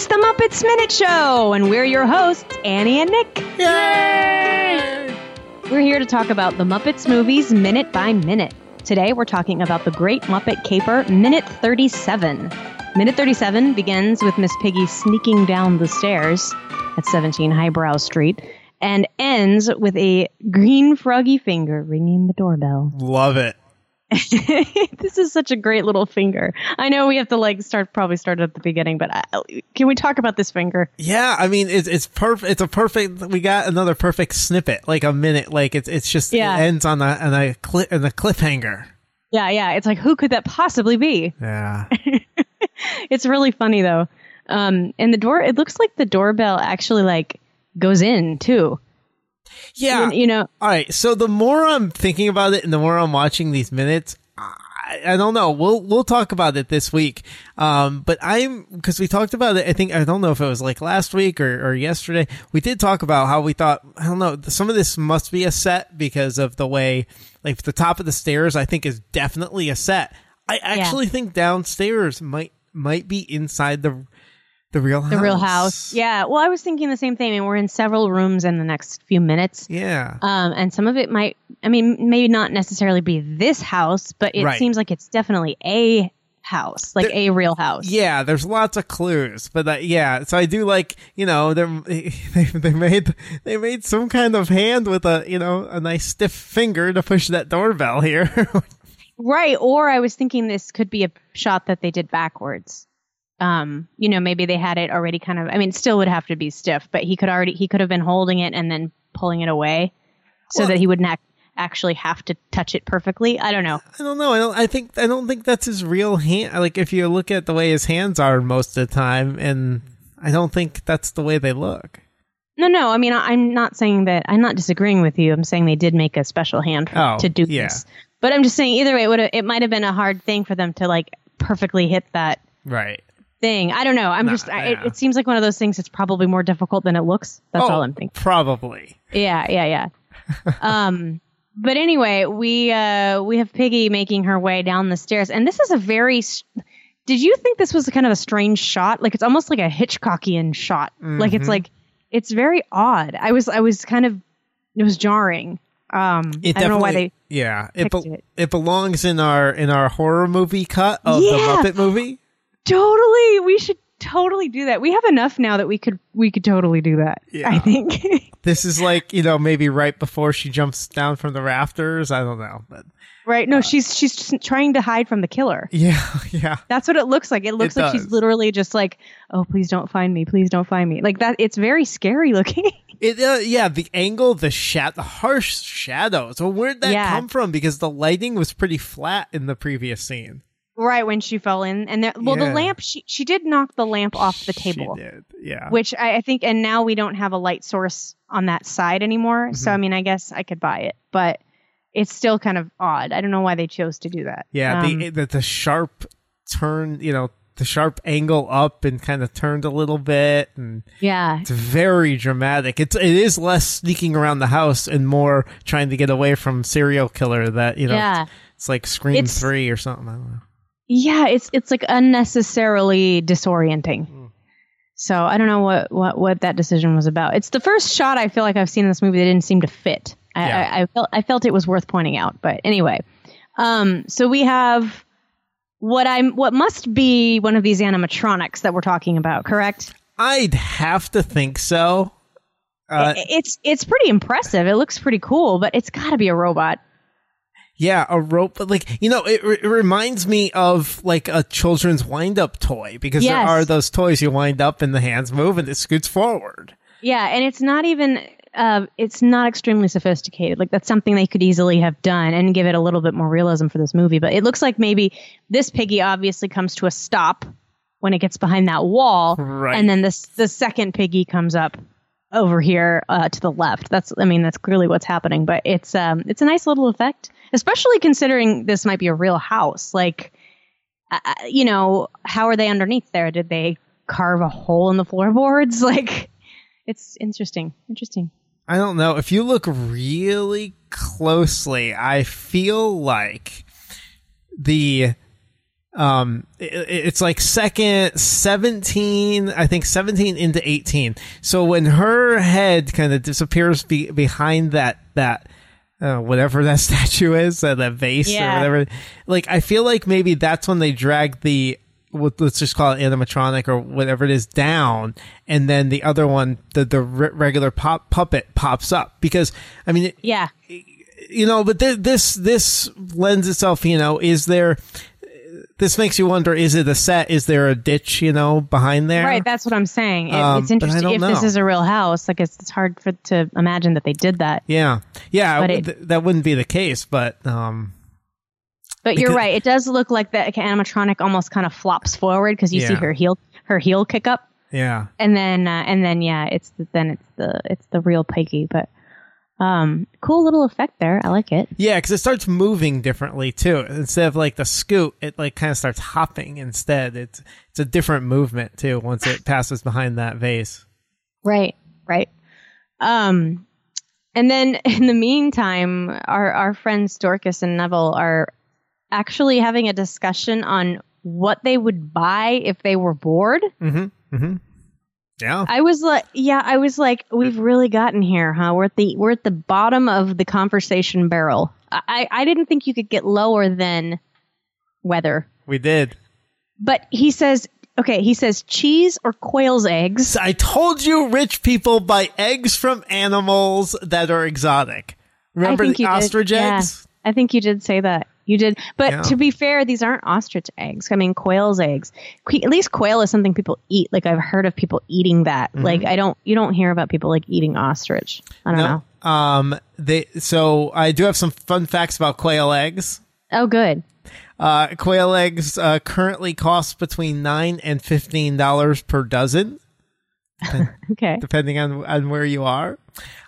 It's the Muppets Minute Show, and we're your hosts, Annie and Nick. Yay! We're here to talk about the Muppets movies minute by minute. Today, we're talking about the Great Muppet Caper, minute 37. Minute 37 begins with Miss Piggy sneaking down the stairs at 17 Highbrow Street and ends with a green froggy finger ringing the doorbell. Love it. this is such a great little finger. I know we have to like start probably start at the beginning, but I, can we talk about this finger? Yeah, I mean it's it's perfect. It's a perfect. We got another perfect snippet, like a minute. Like it's it's just Yeah. it ends on a on a cli- on a cliffhanger. Yeah, yeah. It's like who could that possibly be? Yeah, It's really funny though. Um, and the door. It looks like the doorbell actually like goes in too. Yeah. You, you know. All right. So the more I'm thinking about it, and the more I'm watching these minutes, I, I don't know. We'll we'll talk about it this week. Um, but I'm because we talked about it. I think I don't know if it was like last week or, or yesterday. We did talk about how we thought I don't know. Some of this must be a set because of the way, like the top of the stairs. I think is definitely a set. I actually think downstairs might might be inside the the real house. The real house. Yeah. Well, I was thinking the same thing. I mean, we're in several rooms in the next few minutes. Yeah. Um, and some of it might, I mean, maybe not necessarily be this house, but it Right. seems like it's definitely a house, like There- a real house. Yeah, there's lots of clues, but uh, yeah, so I do like you know they they they made they made some kind of hand with a you know a nice stiff finger to push that doorbell here. Right. Or I was thinking this could be a shot that they did backwards. Um, you know, maybe they had it already kind of I mean, still would have to be stiff, but he could already he could have been holding it and then pulling it away so Well- that he wouldn't ac- actually have to touch it perfectly. I don't know. I don't know. I don't. I think I don't think that's his real hand. Like if you look at the way his hands are most of the time, and I don't think that's the way they look. No, no. I mean, I, I'm not saying that. I'm not disagreeing with you. I'm saying they did make a special hand for, Oh, to do yeah. this. But I'm just saying, either way, it would it might have been a hard thing for them to like perfectly hit that Right. Thing. I don't know. I'm Nah, just. I, it, yeah. it seems like one of those things. that's probably more difficult than it looks. That's Oh, all I'm thinking. Probably. Yeah, yeah, yeah. um, but anyway, we uh we have Piggy making her way down the stairs, and this is a very. Did you think this was kind of a strange shot? Like it's almost like a Hitchcockian shot. Like it's Mhm. like it's very odd. I was I was kind of it was jarring. Um, It I don't know why they. Yeah. It, be- it. it belongs in our in our horror movie cut of Yeah. the Muppet movie. Totally, we should totally do that. We have enough now that we could we could totally do that. Yeah. I think. This is like you know maybe right before she jumps down from the rafters. I don't know, but right? No, she's she's just trying to hide from the killer. yeah, yeah. That's what it looks like. It looks It like does. she's literally just like, "Oh, please don't find me. Please don't find me." Like that. It's very scary looking. It uh, yeah, the angle, the shat, the harsh shadows. Well, where'd that Yeah. come from? Because the lighting was pretty flat in the previous scene. Right when she fell in, and there, well, Yeah. the lamp. She she did knock the lamp off the table, She did, yeah. which I, I think. And now we don't have a light source on that side anymore. So Mhm. I mean, I guess I could buy it, but it's still kind of odd. I don't know why they chose to do that. yeah, Um, the, the the sharp turn, you know, the sharp angle up and kind of turned a little bit, and yeah. it's very dramatic. It's it is less sneaking around the house and more trying to get away from serial killer. That you know, Yeah. it's like Scream It's- Three or something. I don't know. Yeah, it's it's like unnecessarily disorienting. Mm. So I don't know what, what what that decision was about. It's the first shot I feel like I've seen in this movie that didn't seem to fit. I, Yeah. I, I felt I felt it was worth pointing out. But anyway, um, so we have what I'm what must be one of these animatronics that we're talking about, correct? I'd have to think so. Uh, it's it's pretty impressive. It looks pretty cool, but it's got to be a robot. Yeah, a rope, but like you know, it, it reminds me of like a children's wind-up toy because Yes. there are those toys you wind up and the hands move and it scoots forward. Yeah, and it's not even uh, it's not extremely sophisticated. Like that's something they could easily have done and give it a little bit more realism for this movie. But it looks like maybe this piggy obviously comes to a stop when it gets behind that wall, Right. and then this the second piggy comes up over here uh, to the left. That's I mean that's clearly what's happening. But it's um it's a nice little effect, especially considering this might be a real house. Like, uh, you know, how are they underneath there? Did they carve a hole in the floorboards? Like, it's interesting. Interesting. I don't know. If you look really closely, I feel like the um it, it's like second 17 i think 17 into 18 so when her head kind of disappears be, behind that that uh, whatever that statue is uh, that vase Yeah. or whatever like i feel like maybe that's when they drag the what- let's just call it animatronic or whatever it is down and then the other one the the re- regular pop puppet pops up because i mean Yeah. you know, but th- this this lends itself, you know, is there? This makes you wonder: is it a set? Is there a ditch, you know, behind there? Right, that's what I'm saying. It- Um, it's interesting if this is a real house. Like it's, it's hard for to imagine that they did that. Yeah, yeah. But it- th- that wouldn't be the case, but um, But you're right. It does look like the animatronic almost kind of flops forward because you see her heel her heel kick up, yeah, and then uh, and then yeah, it's the, then it's the it's the real Piggy. But um, cool little effect there. I like it. yeah, because it starts moving differently too. Instead of like the scoot, it like kind of starts hopping instead. It's it's a different movement too once it passes behind that vase. Right, right. Um, and then in the meantime, our our friends Dorcas and Neville are actually having a discussion on what they would buy if they were bored. Mm-hmm. Mm-hmm. Yeah. I was like, yeah, I was like, we've mm-hmm. really gotten here, huh? We're at the we're at the bottom of the conversation barrel. I I didn't think you could get lower than weather, We did. but he says, okay, he says cheese or quail's eggs. I told you rich people buy eggs from animals that are exotic. Remember the you did. ostrich Yeah. eggs? I think you did say that. You did, but Yeah. to be fair, these aren't ostrich eggs. I mean, quail's eggs. Que- At least quail is something people eat. Like I've heard of people eating that. Mm-hmm. Like I don't, you don't hear about people like eating ostrich. I don't know. Um they so I do have some fun facts about quail eggs. Oh, good. Uh quail eggs uh, currently cost between 9 and 15 dollars per dozen Okay. depending on on where you are.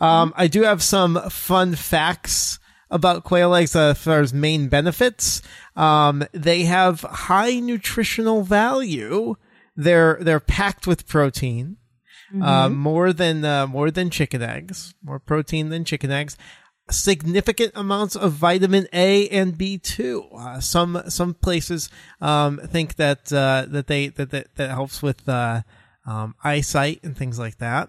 Um I do have some fun facts about quail eggs uh, as far as main benefits. Um, they have high nutritional value. They're they're packed with protein, uh, more than uh, more than chicken eggs, more protein than chicken eggs. Significant amounts of vitamin A and B two. Uh, some some places um, think that uh, that they that, that that helps with uh, um, eyesight and things like that.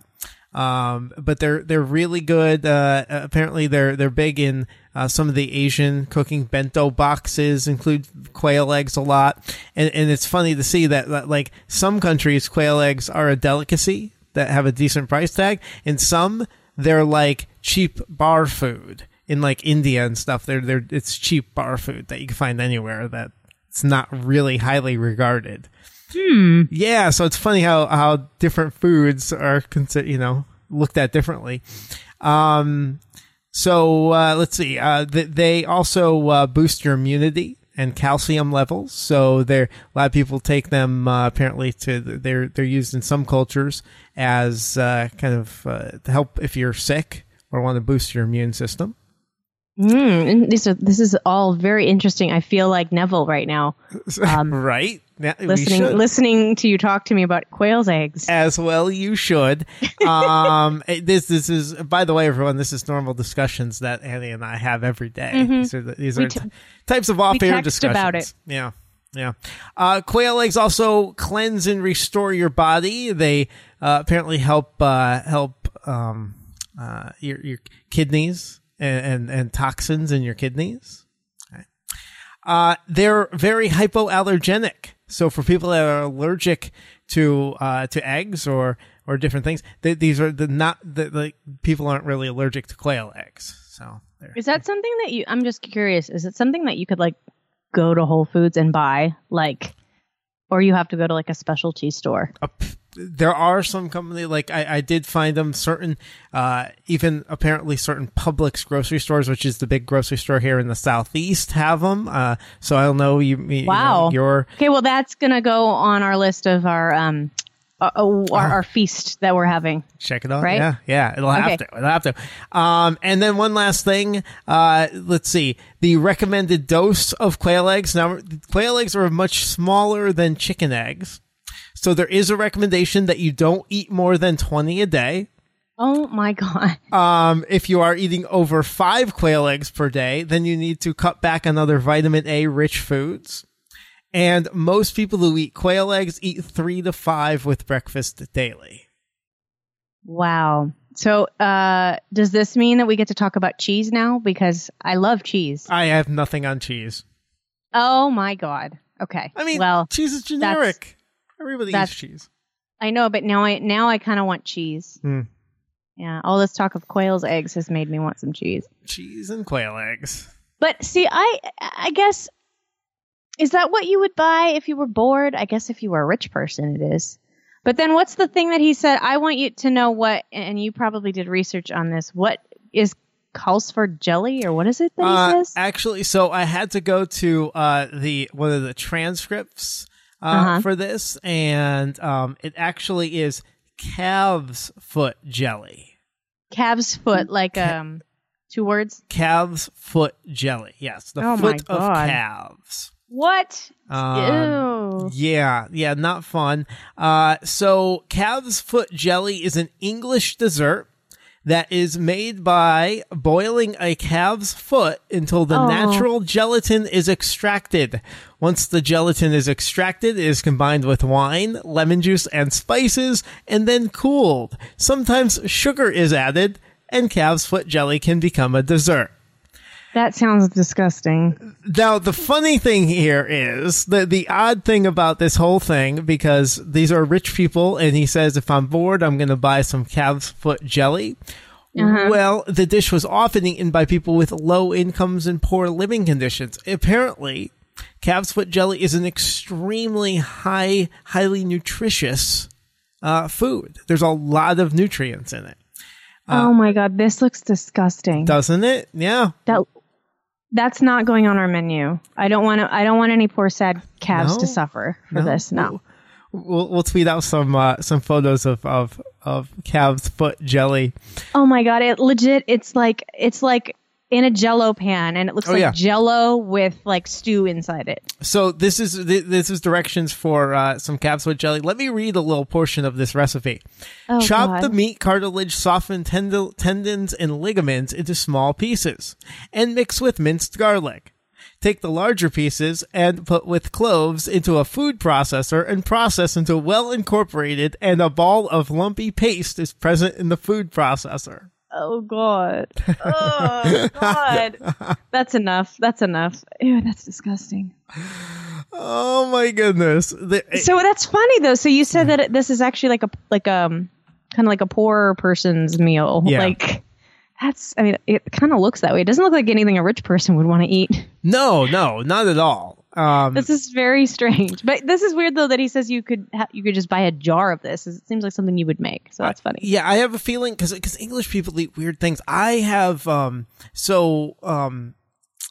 Um, but they're they're really good. Uh, apparently, they're they're big in uh, some of the Asian cooking bento boxes. Include quail eggs a lot, and and it's funny to see that, that like some countries quail eggs are a delicacy that have a decent price tag, and some they're like cheap bar food in like India and stuff. They're they're it's cheap bar food that you can find anywhere that it's not really highly regarded. Yeah, so it's funny how how different foods are considered, you know, looked at differently. Um, so uh, let's see. Uh, th- they also uh, boost your immunity and calcium levels. So there, a lot of people take them. Uh, apparently, to they're they're used in some cultures as uh, kind of uh, to help if you're sick or want to boost your immune system. Mm, are, this is all very interesting. I feel like Neville right now, right? We listening listening to you talk to me about quail's eggs. as well you should um this this is by the way everyone this is normal discussions that annie and i have every day. these are the, these We are t- t- types of off-air discussions about it. yeah yeah uh quail eggs also cleanse and restore your body they uh, apparently help uh help um uh your your kidneys and and, and toxins in your kidneys uh, they're very hypoallergenic. So for people that are allergic to uh, to eggs or or different things, they, these are the not the like people aren't really allergic to quail eggs. So they're- Is that something that you? I'm just curious. Is it something that you could like go to Whole Foods and buy, like, or you have to go to like a specialty store? There are some company like I, I did find them certain uh even apparently certain Publix grocery stores which is the big grocery store here in the southeast have them uh so I don't know you, you know, Wow. your Okay, well that's gonna go on our list of our um, uh, uh, our, our feast that we're having. check it out. Right? Yeah, yeah. It'll have Okay. to. It'll have to. Um, and then one last thing. Uh, let's see. The recommended dose of quail eggs. Now, quail eggs are much smaller than chicken eggs, so there is a recommendation that you don't eat more than twenty a day. Oh my god! Um, if you are eating over five quail eggs per day, then you need to cut back on other vitamin A rich foods. And most people who eat quail eggs eat three to five with breakfast daily. Wow. So, uh, does this mean that we get to talk about cheese now? Because I love cheese. I have nothing on cheese. Oh my god. Okay. I mean, well, cheese is generic. Everybody eats that's- cheese. I know, but now I now I kind of want cheese. Hmm. Yeah, all this talk of quail's eggs has made me want some cheese. Cheese and quail eggs. But see, I I guess is that what you would buy if you were bored? I guess if you were a rich person, it is. But then what's the thing that he said? I want you to know what, and you probably did research on this. What is calls for jelly, or what is it that he Uh, says? actually, so I had to go to uh, the one of the transcripts uh, Uh-huh. for this, and um, it actually is calves foot jelly. Calves foot, like um, two words. Calves foot jelly. Yes, the Oh foot of calves. What? Um, Ew. Yeah, yeah, not fun. Uh, so calves foot jelly is an English dessert that is made by boiling a calf's foot until the Oh. natural gelatin is extracted. Once the gelatin is extracted, it is combined with wine, lemon juice, and spices, and then cooled. Sometimes sugar is added, and calf's foot jelly can become a dessert. That sounds disgusting. Now, the funny thing here is the the odd thing about this whole thing because these are rich people, and he says if I'm bored, I'm going to buy some calf's foot jelly. Uh-huh. Well, the dish was often eaten by people with low incomes and poor living conditions. Apparently, calf's foot jelly is an extremely high, highly nutritious uh, food. There's a lot of nutrients in it, oh my god, this looks disgusting. doesn't it? Yeah. That that's not going on our menu. I don't want to. I don't want any poor sad calves No? to suffer for this. No. We'll, we'll tweet out some uh, some photos of, of of calves foot jelly. Oh my god! It legit. It's like it's like in a Jello pan, and it looks Oh, like yeah. Jello with like stew inside it. So this is this is directions for uh, some foot jelly. Let me read a little portion of this recipe. Oh, Chop God. the meat, cartilage, softened tend- tendons, and ligaments into small pieces, and mix with minced garlic. Take the larger pieces and put with cloves into a food processor and process until well incorporated and a ball of lumpy paste is present in the food processor. Oh god. Oh god. That's enough. That's enough. Ew, that's disgusting. Oh my goodness. The- So that's funny though. So you said that it, this is actually like a like um kind of like a poor person's meal. Yeah. Like that's. I mean, it kind of looks that way. It doesn't look like anything a rich person would want to eat. no, no, not at all. Um, This is very strange. But this is weird though that he says you could ha- you could just buy a jar of this. It seems like something you would make. So that's funny. Yeah, I have a feeling because because English people eat weird things. I have um so um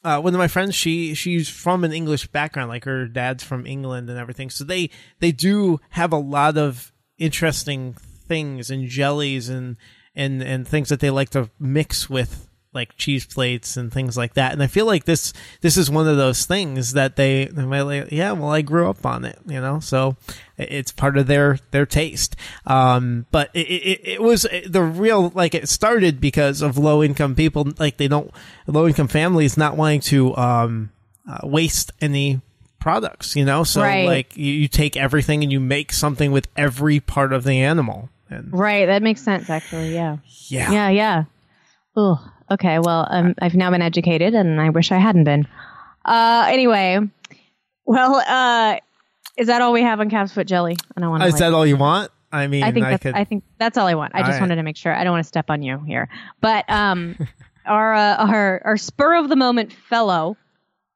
uh, one of my friends she she's from an English background, like her dad's from England and everything. So they they do have a lot of interesting things and jellies and and and things that they like to mix with like cheese plates and things like that. And I feel like this this is one of those things that they, they might like, yeah, well, I grew up on it, you know, so it's part of their their taste. Um, but it, it, it was the real like it started because of low income people, like they don't low income families not wanting to um uh, waste any products, you know. So Right. like you, you take everything and you make something with every part of the animal. And Right. That makes sense. Actually. Yeah. yeah, Yeah. Yeah. Oh. Okay. Well, um, I've now been educated, and I wish I hadn't been. Uh. Anyway. Well. Uh. Is that all we have on calf's foot jelly? I don't want to. is that all you want? I mean, I think that's, could. I think that's all I want. I just right. wanted to make sure. I don't want to step on you here. But um, our uh, our our spur of the moment fellow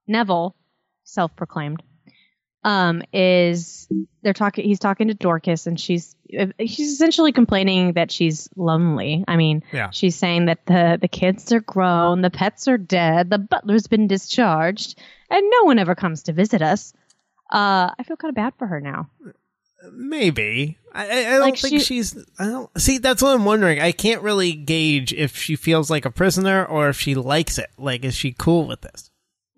Neville, self proclaimed, um, is they're talking. He's talking to Dorcas, and she's she's essentially complaining that she's lonely. I mean, Yeah. she's saying that the the kids are grown, the pets are dead, the butler's been discharged, and no one ever comes to visit us. Uh, I feel kind of bad for her now. Maybe. I, I, don't Like, think she- she's. I don't see. That's what I'm wondering. I can't really gauge if she feels like a prisoner or if she likes it. Like, is she cool with this?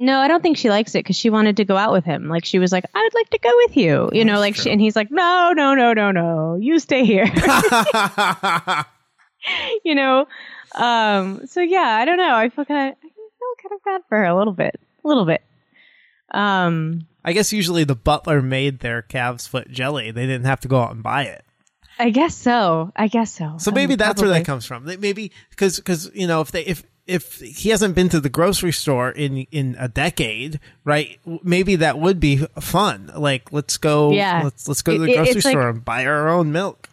No, I don't think she likes it because she wanted to go out with him. Like she was like, "I would like to go with you," you know. Like, she, and he's like, "No, no, no, no, no, you stay here," you know. Um. So yeah, I don't know. I feel kind of, I feel kind of bad for her a little bit, a little bit. Um. I guess usually the butler made their calves foot jelly. They didn't have to go out and buy it. I guess so. I guess so. So maybe Um, that's where that comes from. Maybe because because you know if they if if he hasn't been to the grocery store in in a decade, right? Maybe that would be fun. Like let's go. Yeah. Let's let's go to the it- grocery it's like- store and buy our own milk.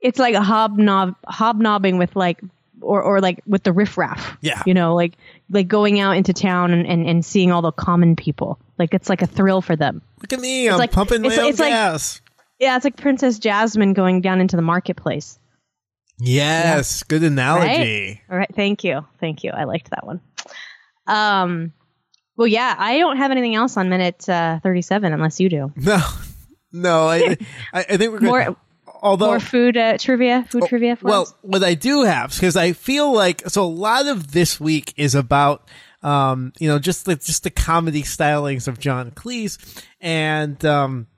It's like a hobnob hobnobbing with like or or like with the riffraff. Yeah. You know, like like going out into town and, and, and seeing all the common people. Like it's like a thrill for them. Look at me. I'm like- pumping my it's- own it's like- Yeah, it's like Princess Jasmine going down into the marketplace. Yes. Good analogy. All right. Thank you. Thank you. I liked that one. Um, well, yeah, I don't have anything else on minute uh, 37 unless you do. No. No. I I, I think we're good. More- Although More food uh, trivia, food trivia for well, us? what I do have because I feel like so a lot of this week is about um you know just the just the comedy stylings of John Cleese and um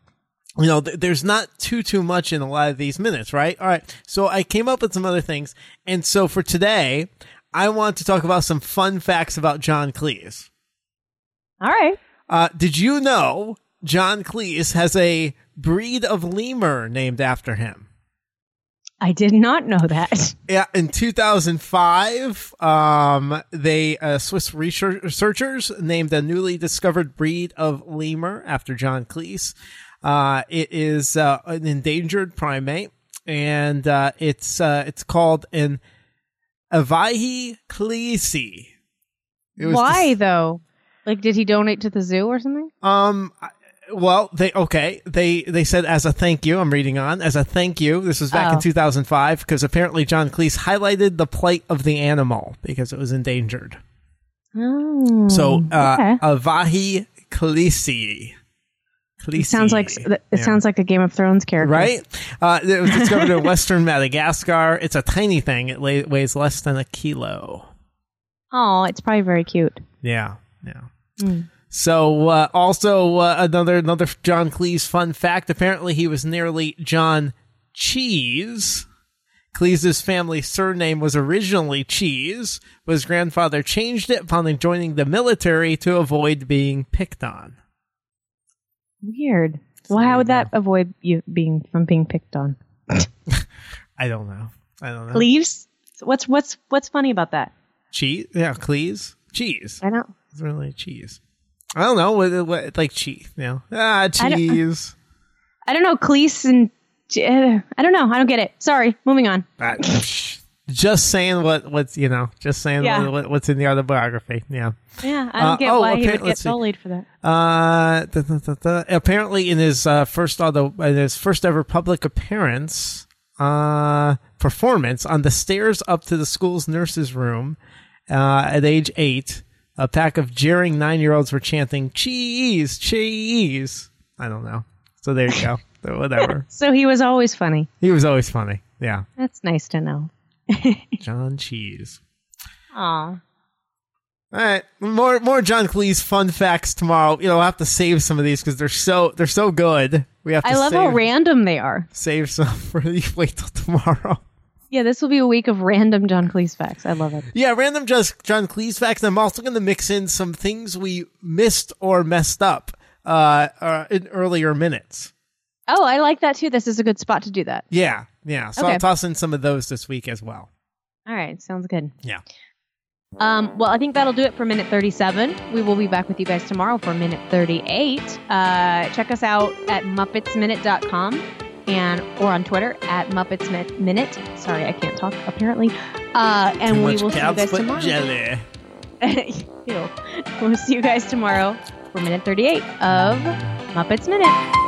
you know th- there's not too too much in a lot of these minutes right all right so I came up with some other things and so for today I want to talk about some fun facts about John Cleese. All right. Uh, did you know John Cleese has a breed of lemur named after him? I did not know that. Yeah, in 2005, um, they uh, Swiss research- researchers named a newly discovered breed of lemur after John Cleese. Uh, it is uh, an endangered primate, and uh, it's uh, it's called an Avahi cleese. It was Why though? Like, did he donate to the zoo or something? Um. I- Well, they okay. They they said as a thank you. I'm reading on as a thank you. This was back in Oh. 2005 because apparently John Cleese highlighted the plight of the animal because it was endangered. Oh, So, uh, okay. Avahi Cleese. it sounds like it Yeah. sounds like a Game of Thrones character, right. Uh, it was discovered in western Madagascar. It's a tiny thing. It lay, weighs less than a kilo. Oh, it's probably very cute. Yeah, yeah. So uh, also uh, another another John Cleese fun fact. Apparently, he was nearly John Cheese. Cleese's family surname was originally Cheese, but his grandfather changed it upon joining the military to avoid being picked on. Weird. Well, how would that avoid you being from being picked on? I don't know. I don't know. Leaves? What's what's what's funny about that? Cheese? Yeah, Cleese. Cheese. I don't. It's really cheese. I don't know. What, what, like cheese, you know? Ah, I don't- cheese. I don't know. Cleese and uh, I don't know. I don't get it. Sorry. Moving on. Just saying what what's you know just saying Yeah. what, what's in the autobiography. Yeah. Yeah, I don't Uh, get oh, why he okay, would get bullied for that. uh da, da, da, apparently in his uh, first auto in his first ever public appearance uh performance on the stairs up to the school's nurses room uh at age eight a pack of jeering nine year olds were chanting cheese cheese. I don't know. So there you go. Whatever. So he was always funny. he was always funny. Yeah. That's nice to know. john cheese Aw. All right, more more John Cleese fun facts tomorrow. You know, I'll have to save some of these because they're so they're so good. We have to I love save, how random they are. save some for you. Wait till tomorrow. Yeah, this will be a week of random John Cleese facts. I love it. Yeah, random just John Cleese facts. I'm also going to mix in some things we missed or messed up uh, uh in earlier minutes. Oh, I like that too. This is a good spot to do that. Yeah, yeah. So Okay. I'll toss in some of those this week as well. All right, sounds good. Yeah. Um, well, I think that'll do it for minute 37. We will be back with you guys tomorrow for minute 38. Uh, check us out at muppetsminute.com and or on Twitter at muppetsminute. Sorry, I can't talk apparently. Uh, and Too we will see you guys tomorrow. jelly. Ew. We'll see you guys tomorrow for minute 38 of Muppets Minute.